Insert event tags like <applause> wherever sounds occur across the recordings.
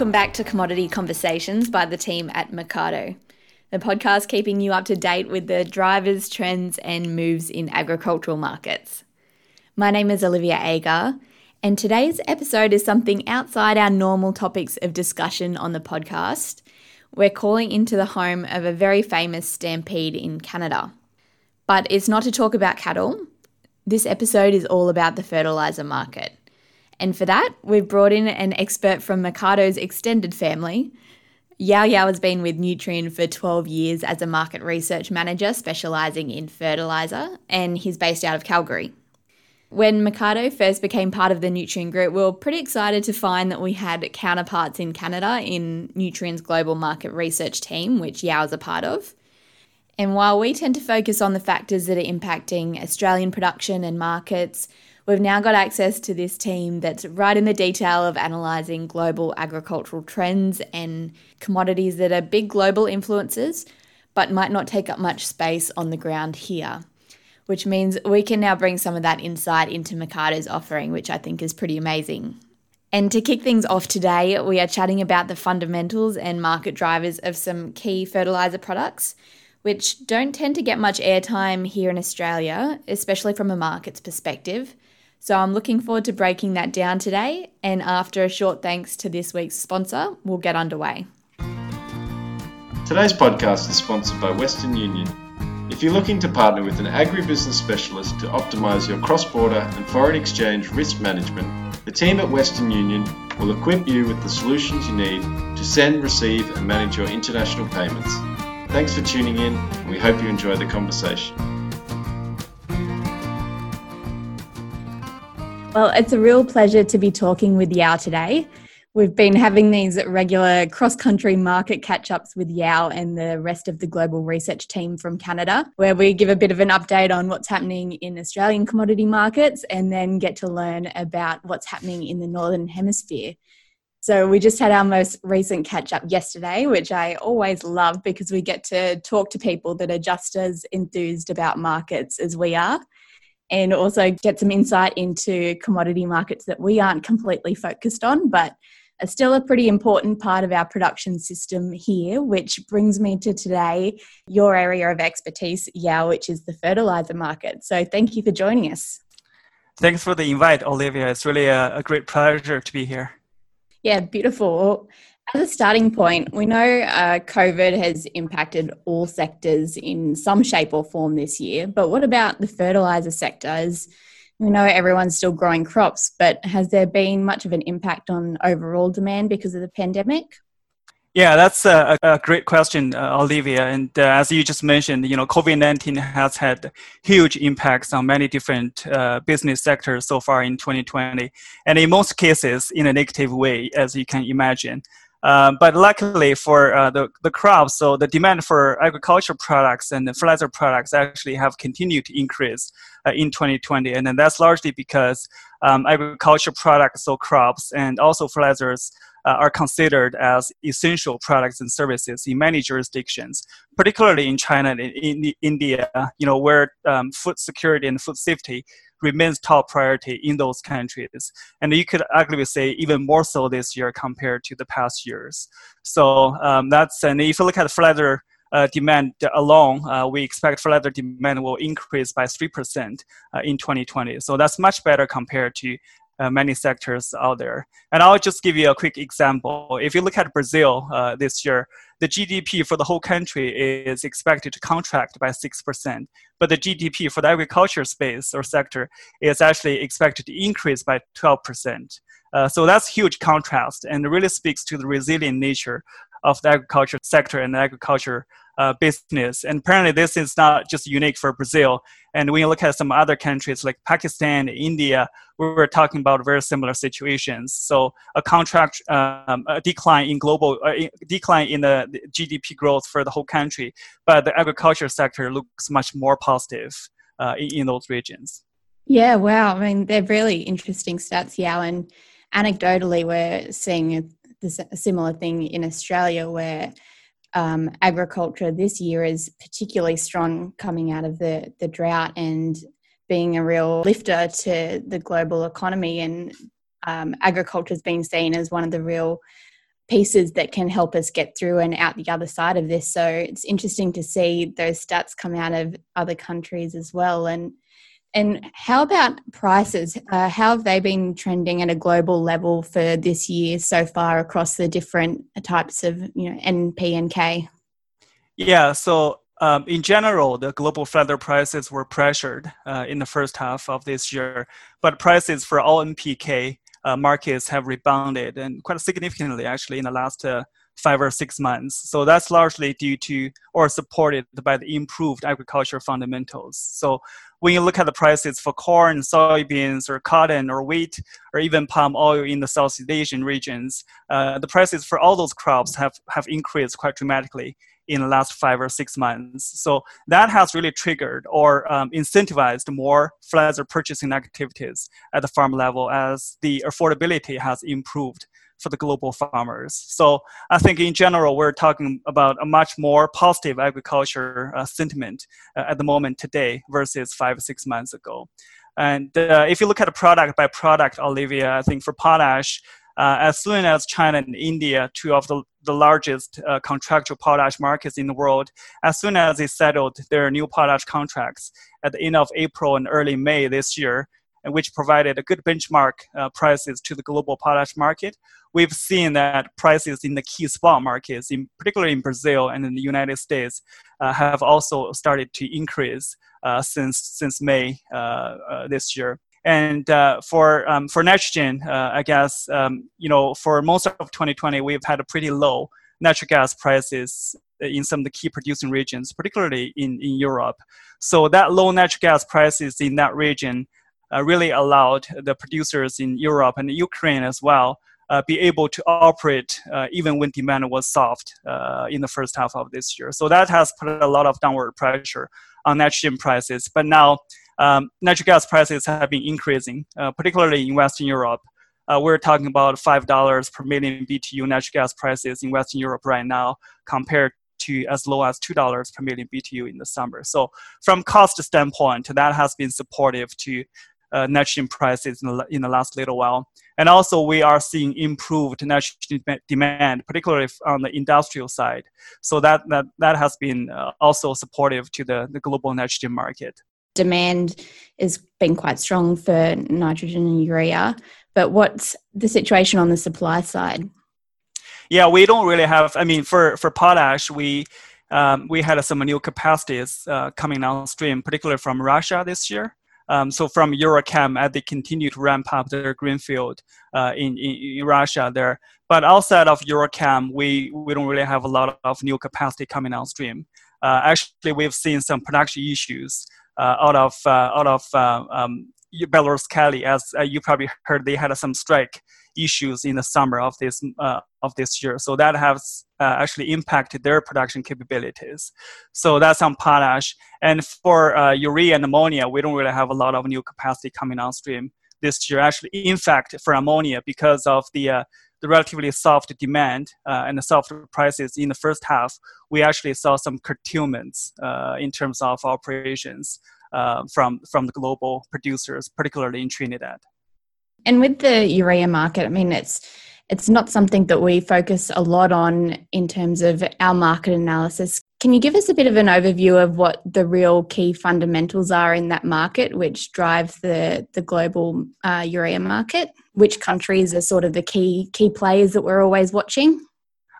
Welcome back to Commodity Conversations by the team at Mecardo, the podcast keeping you up to date with the drivers, trends, and moves in agricultural markets. My name is Olivia Agar, and today's episode is something outside our normal topics of discussion on the podcast. We're calling into the home of a very famous stampede in Canada. But it's not to talk about cattle. This episode is all about the fertiliser market. And for that, we've brought in an expert from Mecardo's extended family. Yao Yao has been with Nutrien for 12 years as a market research manager specialising in fertiliser, and he's based out of Calgary. When Mecardo first became part of the Nutrien Group, we were pretty excited to find that we had counterparts in Canada in Nutrien's global market research team, which Yao is a part of. And while we tend to focus on the factors that are impacting Australian production and markets, We've now got access to this team that's right in the detail of analysing global agricultural trends and commodities that are big global influences, but might not take up much space on the ground here. Which means we can now bring some of that insight into Mecardo's offering, which I think is pretty amazing. And to kick things off today, we are chatting about the fundamentals and market drivers of some key fertiliser products, which don't tend to get much airtime here in Australia, especially from a markets perspective. So I'm looking forward to breaking that down today. And after a short thanks to this week's sponsor, we'll get underway. Today's podcast is sponsored by Western Union. If you're looking to partner with an agribusiness specialist to optimize your cross border and foreign exchange risk management, the team at Western Union will equip you with the solutions you need to send, receive, and manage your international payments. Thanks for tuning in, and we hope you enjoy the conversation. Well, it's a real pleasure to be talking with Yao today. We've been having these regular cross country market catch ups with Yao and the rest of the global research team from Canada, where we give a bit of an update on what's happening in Australian commodity markets and then get to learn about what's happening in the Northern Hemisphere. So, we just had our most recent catch up yesterday, which I always love because we get to talk to people that are just as enthused about markets as we are and also get some insight into commodity markets that we aren't completely focused on, but are still a pretty important part of our production system here, which brings me to today, your area of expertise, Yao, which is the fertilizer market. So thank you for joining us. Thanks for the invite, Olivia. It's really a, a great pleasure to be here. Yeah, beautiful. As a starting point, we know uh, COVID has impacted all sectors in some shape or form this year, but what about the fertiliser sector? As we know everyone's still growing crops, but has there been much of an impact on overall demand because of the pandemic? Yeah, that's a, a great question, uh, Olivia. And uh, as you just mentioned, you know, COVID-19 has had huge impacts on many different uh, business sectors so far in 2020, and in most cases, in a negative way, as you can imagine. Um, but luckily for uh, the, the crops, so the demand for agricultural products and fertilizer products actually have continued to increase uh, in 2020. And then that's largely because um, agriculture products, so crops and also fertilizers, uh, are considered as essential products and services in many jurisdictions, particularly in China and in, in India, you know, where um, food security and food safety remains top priority in those countries. And you could arguably say even more so this year compared to the past years. So um, that's, and if you look at fertilizer uh, demand alone, uh, we expect fertilizer demand will increase by 3% uh, in 2020. So that's much better compared to uh, many sectors out there. And I'll just give you a quick example. If you look at Brazil uh, this year, the GDP for the whole country is expected to contract by 6%, but the GDP for the agriculture space or sector is actually expected to increase by 12%. Uh, so that's huge contrast and really speaks to the resilient nature of the agriculture sector and the agriculture uh, business. And apparently, this is not just unique for Brazil. And when you look at some other countries like Pakistan, India, we were talking about very similar situations. So a contract, um, a decline in global, uh, decline in the GDP growth for the whole country, but the agriculture sector looks much more positive uh, in, in, those regions. Yeah, wow. I mean, they're really interesting stats, yeah. And anecdotally, we're seeing a similar thing in Australia where um, agriculture this year is particularly strong coming out of the, the drought and being a real lifter to the global economy. And um, agriculture has been seen as one of the real pieces that can help us get through and out the other side of this. So it's interesting to see those stats come out of other countries as well. And and how about prices? Uh, how have they been trending at a global level for this year so far across the different types of you know NP and K? Yeah, so um, in general, the global feather prices were pressured uh, in the first half of this year, but prices for all NPK uh, markets have rebounded and quite significantly actually in the last uh, five or six months. So that's largely due to or supported by the improved agriculture fundamentals. So when you look at the prices for corn, soybeans, or cotton, or wheat, or even palm oil in the Southeast Asian regions, uh, the prices for all those crops have, have increased quite dramatically in the last five or six months. So that has really triggered or um, incentivized more fertilizer purchasing activities at the farm level as the affordability has improved for the global farmers. So I think in general, we're talking about a much more positive agriculture uh, sentiment uh, at the moment today versus five, six months ago. And uh, if you look at a product by product, Olivia, I think for potash, uh, as soon as China and India, two of the, the largest uh, contractual potash markets in the world, as soon as they settled their new potash contracts at the end of April and early May this year, which provided a good benchmark uh, prices to the global potash market. We've seen that prices in the key spot markets, in particularly in Brazil and in the United States, uh, have also started to increase uh, since since May uh, this year. And uh, for um, for nitrogen, I guess um, you know for most of 2020 we've had a pretty low natural gas prices in some of the key producing regions, particularly in, in Europe. So that low natural gas prices in that region uh, really allowed the producers in Europe and Ukraine as well uh, be able to operate uh, even when demand was soft uh, in the first half of this year. So that has put a lot of downward pressure on nitrogen prices. But now um, natural gas prices have been increasing, uh, particularly in Western Europe. Uh, we're talking about $5 per million BTU natural gas prices in Western Europe right now compared to as low as $2 per million BTU in the summer. So from cost standpoint, that has been supportive to uh, nitrogen prices in the, in the last little while. And also, we are seeing improved nitrogen demand, particularly on the industrial side. So that that, that has been uh, also supportive to the, the global nitrogen market. Demand has been quite strong for nitrogen and urea, but what's the situation on the supply side? Yeah, we don't really have. I mean, for for potash, we um, we had some new capacities uh, coming downstream, particularly from Russia this year. Um, so from Eurochem, as they continue to ramp up their greenfield uh, in, in, in, Russia there. But outside of Eurochem, we, we don't really have a lot of new capacity coming downstream. Uh, actually, we've seen some production issues out of uh, out of uh, um, Belaruskali, as uh, you probably heard, they had some strike issues in the summer of this uh, of this year. So that has uh, actually impacted their production capabilities. So that's on potash. And for uh, urea and ammonia, we don't really have a lot of new capacity coming on stream this year. Actually, in fact, for ammonia, because of the uh, the relatively soft demand uh, and the soft prices in the first half, we actually saw some curtailments uh, in terms of operations from from the global producers, particularly in Trinidad. And with the urea market, I mean, it's it's not something that we focus a lot on in terms of our market analysis. Can you give us a bit of an overview of what the real key fundamentals are in that market, which drive the the global uh, urea market? Which countries are sort of the key key players that we're always watching?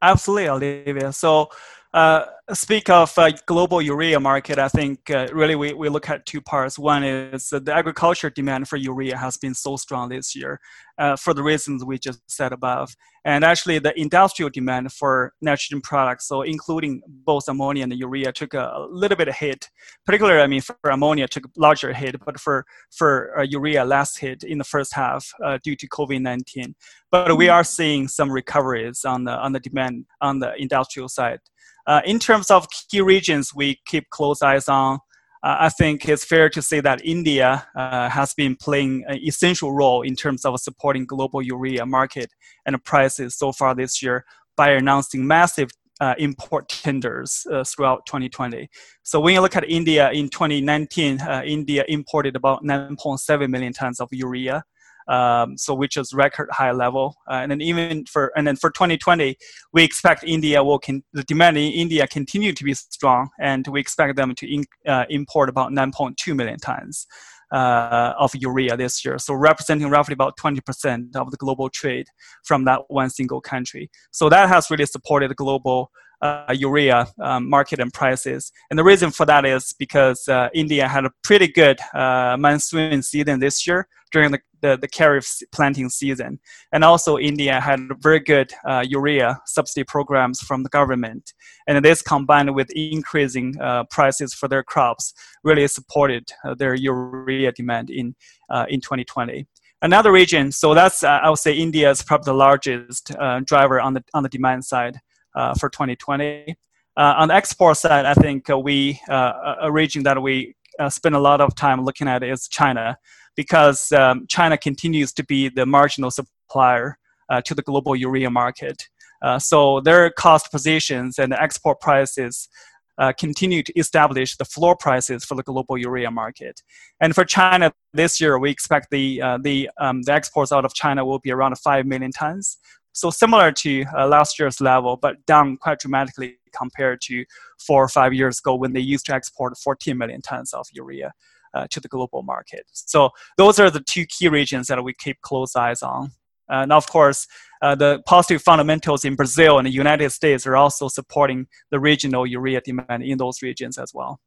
Absolutely, Olivia. So uh, speak of uh, global urea market, I think uh, really we, we look at two parts. One is the agriculture demand for urea has been so strong this year uh, for the reasons we just said above. And actually the industrial demand for nitrogen products, so including both ammonia and urea took a little bit of hit. Particularly, I mean, for ammonia took a larger hit, but for, for uh, urea less hit in the first half uh, due to COVID-19. But we mm-hmm. are seeing some recoveries on the, on the demand on the industrial side. Uh, in terms of key regions we keep close eyes on, uh, I think it's fair to say that India uh, has been playing an essential role in terms of supporting global urea market and prices so far this year by announcing massive uh, import tenders uh, throughout 2020. So when you look at India in 2019, uh, India imported about 9.7 million tons of urea. Um, so which is record high level. Uh, and then even for and then for 2020, we expect India will con- the demand in India continue to be strong, and we expect them to in, uh, import about 9.2 million tons. Uh, of urea this year, so representing roughly about 20% of the global trade from that one single country. So that has really supported the global uh, urea um, market and prices. And the reason for that is because uh, India had a pretty good uh, monsoon season this year during the, the, the Kharif planting season. And also, India had very good uh, urea subsidy programs from the government. And this combined with increasing uh, prices for their crops really supported uh, their urea demand in, in 2020 another region so that's uh, i would say india is probably the largest uh, driver on the on the demand side uh, for 2020. Uh, on the export side, I think uh, we a region that we spend a lot of time looking at is China, because um, China continues to be the marginal supplier to the global urea market. so their cost positions and export prices uh, continue to establish the floor prices for the global urea market. And for China this year, we expect the uh, the um, the exports out of China will be around five million tons. So similar to uh, last year's level, but down quite dramatically compared to four or five years ago when they used to export 14 million tons of urea uh, to the global market. So those are the two key regions that we keep close eyes on. And of course, uh, the positive fundamentals in Brazil and the United States are also supporting the regional urea demand in those regions as well.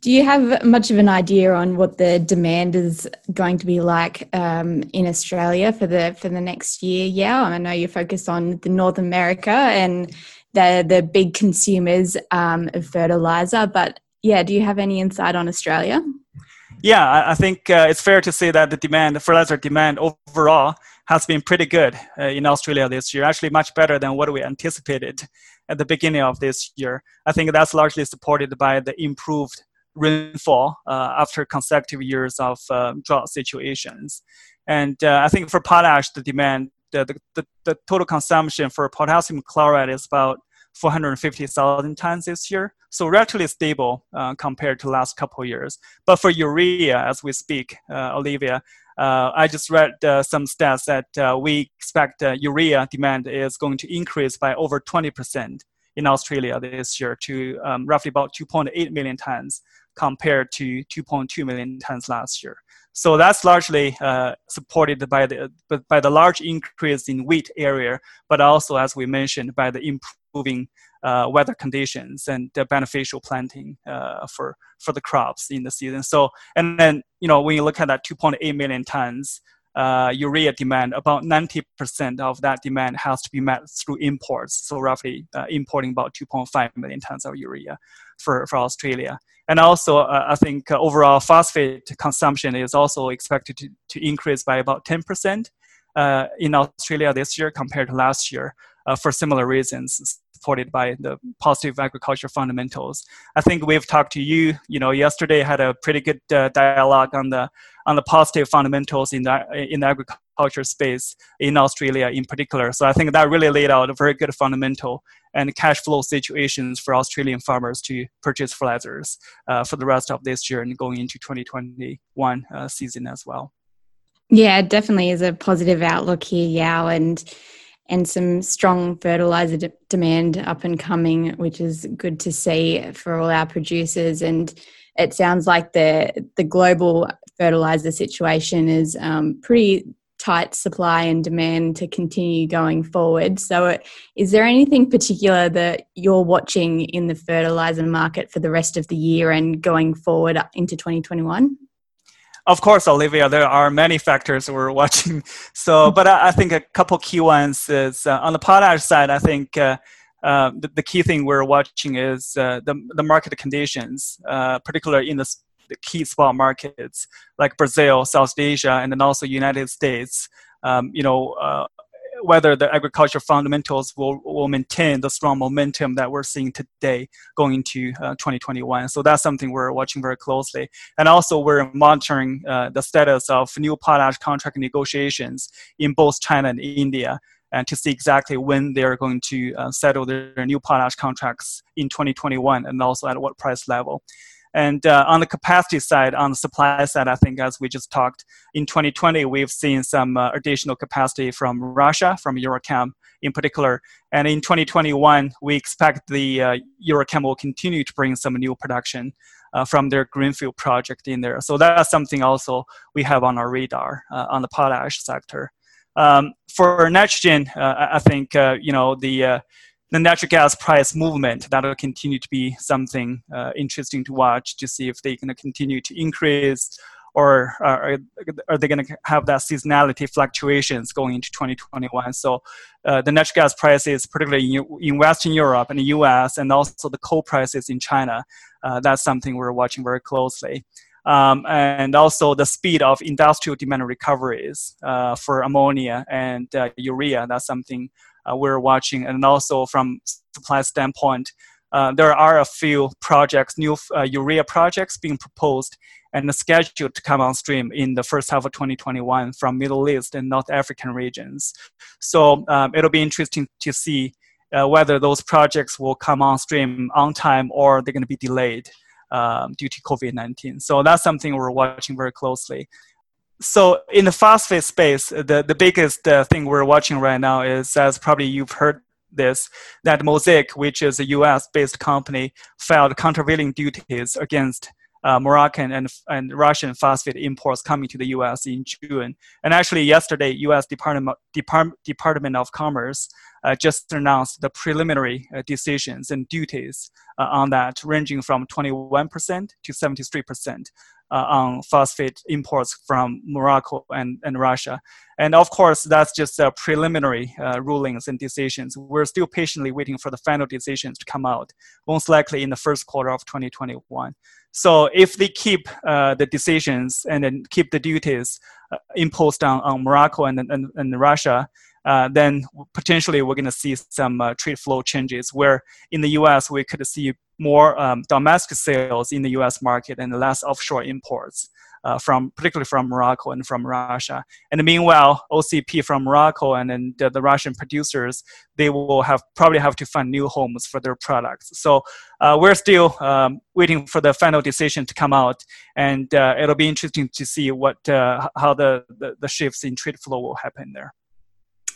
Do you have much of an idea on what the demand is going to be like um, in Australia for the for the next year? Yeah, I know you're focused on the North America and the the big consumers um, of fertilizer, but yeah, do you have any insight on Australia? Yeah, I think uh, it's fair to say that the demand, the fertilizer demand overall, has been pretty good uh, in Australia this year. Actually, much better than what we anticipated at the beginning of this year. I think that's largely supported by the improved rainfall uh, after consecutive years of uh, drought situations. And uh, I think for potash, the demand, the, the, the total consumption for potassium chloride is about 450,000 tons this year. So relatively stable uh, compared to last couple of years. But for urea, as we speak, uh, Olivia, uh, I just read some stats that we expect urea demand is going to increase by over 20% in Australia this year to um, roughly about 2.8 million tons compared to 2.2 million tons last year. So that's largely uh, supported by the by the large increase in wheat area, but also, as we mentioned, by the improving uh, weather conditions and the beneficial planting uh, for for the crops in the season. So, and then you know when you look at that 2.8 million tons, uh, urea demand, about 90% of that demand has to be met through imports. So roughly uh, importing about 2.5 million tons of urea for, for Australia. And also, uh, I think uh, overall phosphate consumption is also expected to, to increase by about 10% uh, in Australia this year compared to last year uh, for similar reasons supported by the positive agriculture fundamentals. I think we've talked to you, you know, yesterday had a pretty good uh, dialogue on the on the positive fundamentals in the in the agriculture space in Australia in particular. So I think that really laid out a very good fundamental and cash flow situations for Australian farmers to purchase fertilizers uh, for the rest of this year and going into 2021 uh, season as well. Yeah, definitely is a positive outlook here, Yao, and and some strong fertilizer de- demand up and coming, which is good to see for all our producers. And it sounds like the the global fertilizer situation is um, pretty tight supply and demand to continue going forward. So, is there anything particular that you're watching in the fertilizer market for the rest of the year and going forward into 2021? Of course, Olivia, there are many factors we're watching. <laughs> So, but I, I think a couple key ones is uh, on the potash side. I think uh, uh, the, the, key thing we're watching is uh, the the market conditions, uh, particularly in the, the, key spot markets like Brazil, South Asia, and then also United States. Um, you know, uh, whether the agriculture fundamentals will, will maintain the strong momentum that we're seeing today going into uh, 2021. So that's something we're watching very closely. And also we're monitoring uh, the status of new potash contract negotiations in both China and India and to see exactly when they're going to uh, settle their, new potash contracts in 2021 and also at what price level. And uh, on the capacity side, on the supply side, I think as we just talked, in 2020 we've seen some uh, additional capacity from Russia, from Eurochem in particular. And in 2021, we expect the uh, will continue to bring some new production uh, from their greenfield project in there. So that's something also we have on our radar uh, on the potash sector. Um, for nitrogen, uh, I think you know the the natural gas price movement that will continue to be something uh, interesting to watch to see if they're going to continue to increase or are, are they going to have that seasonality fluctuations going into 2021? So uh, the natural gas prices, particularly in, in, Western Europe and the US, and also the coal prices in China, uh, that's something we're watching very closely. Um, and also the speed of industrial demand recoveries uh, for ammonia and uh, urea, that's something uh, we're watching. And also from supply standpoint, uh, there are a few projects, new urea projects being proposed and scheduled to come on stream in the first half of 2021 from Middle East and North African regions. So um, it'll be interesting to see uh, whether those projects will come on stream on time or they're going to be delayed um, due to COVID-19. So that's something we're watching very closely. So in the phosphate space, the, the biggest uh, thing we're watching right now is, as probably you've heard this, that Mosaic, which is a US-based company, filed countervailing duties against uh, Moroccan and, and Russian phosphate imports coming to the U.S. in June. And actually, yesterday, U.S. Department Department, Department of Commerce uh, just announced the preliminary uh, decisions and duties uh, on that, ranging from 21% to 73% uh, on phosphate imports from Morocco and, and Russia. And of course, that's just uh, preliminary uh, rulings and decisions. We're still patiently waiting for the final decisions to come out, most likely in the first quarter of 2021. So if they keep uh, the decisions and then keep the duties uh, imposed on, on Morocco and, and, and Russia, uh, then potentially we're going to see some trade flow changes where in the US we could see more um, domestic sales in the US market and less offshore imports uh, from particularly from Morocco and from Russia. And meanwhile, OCP from Morocco and then the, the, Russian producers, they will have probably have to find new homes for their products. So uh, we're still um, waiting for the final decision to come out, and uh, it'll be interesting to see what uh, how the, the, the shifts in trade flow will happen there.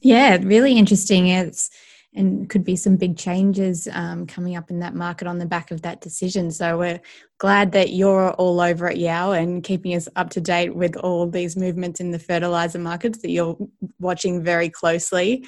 Yeah, really interesting. It's and could be some big changes um, coming up in that market on the back of that decision. So we're glad that you're all over at Yao and keeping us up to date with all these movements in the fertilizer markets that you're watching very closely.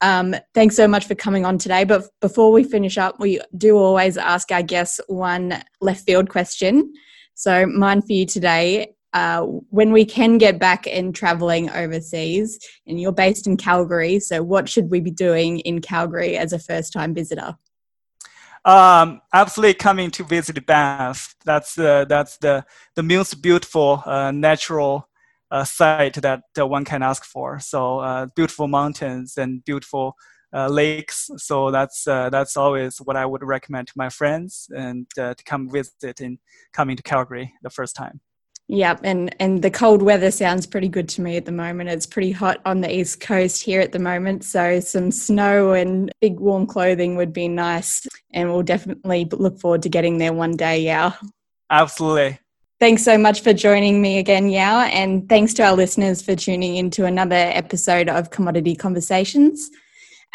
Um, thanks so much for coming on today. But before we finish up, we do always ask our guests one left field question. So mine for you today uh, when we can get back and traveling overseas, and you're based in Calgary, so what should we be doing in Calgary as a first time visitor? Um, absolutely coming to visit Banff. That's uh, that's the the most beautiful uh, natural uh, site that one can ask for. So uh, beautiful mountains and beautiful uh, lakes. So that's that's always what I would recommend to my friends and to come visit and coming to Calgary the first time. Yep, and and the cold weather sounds pretty good to me at the moment. It's pretty hot on the east coast here at the moment, so some snow and big warm clothing would be nice. And we'll definitely look forward to getting there one day. Yeah, absolutely. Thanks so much for joining me again, Yao, and thanks to our listeners for tuning in to another episode of Commodity Conversations.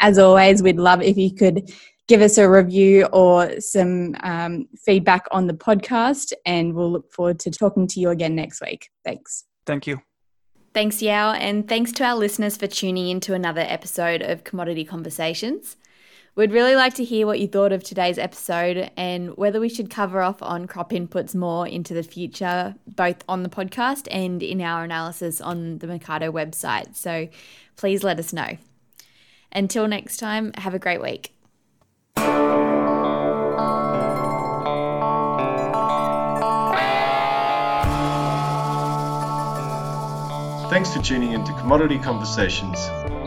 As always, we'd love if you could give us a review or some um, feedback on the podcast. And we'll look forward to talking to you again next week. Thanks. Thank you. Thanks, Yao. And thanks to our listeners for tuning in to another episode of Commodity Conversations. We'd really like to hear what you thought of today's episode and whether we should cover off on crop inputs more into the future, both on the podcast and in our analysis on the Mecardo website. So please let us know. Until next time, have a great week. Thanks for tuning in to Commodity Conversations.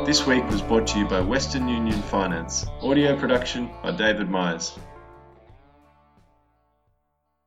This week was brought to you by Western Union Finance. Audio production by David Myers.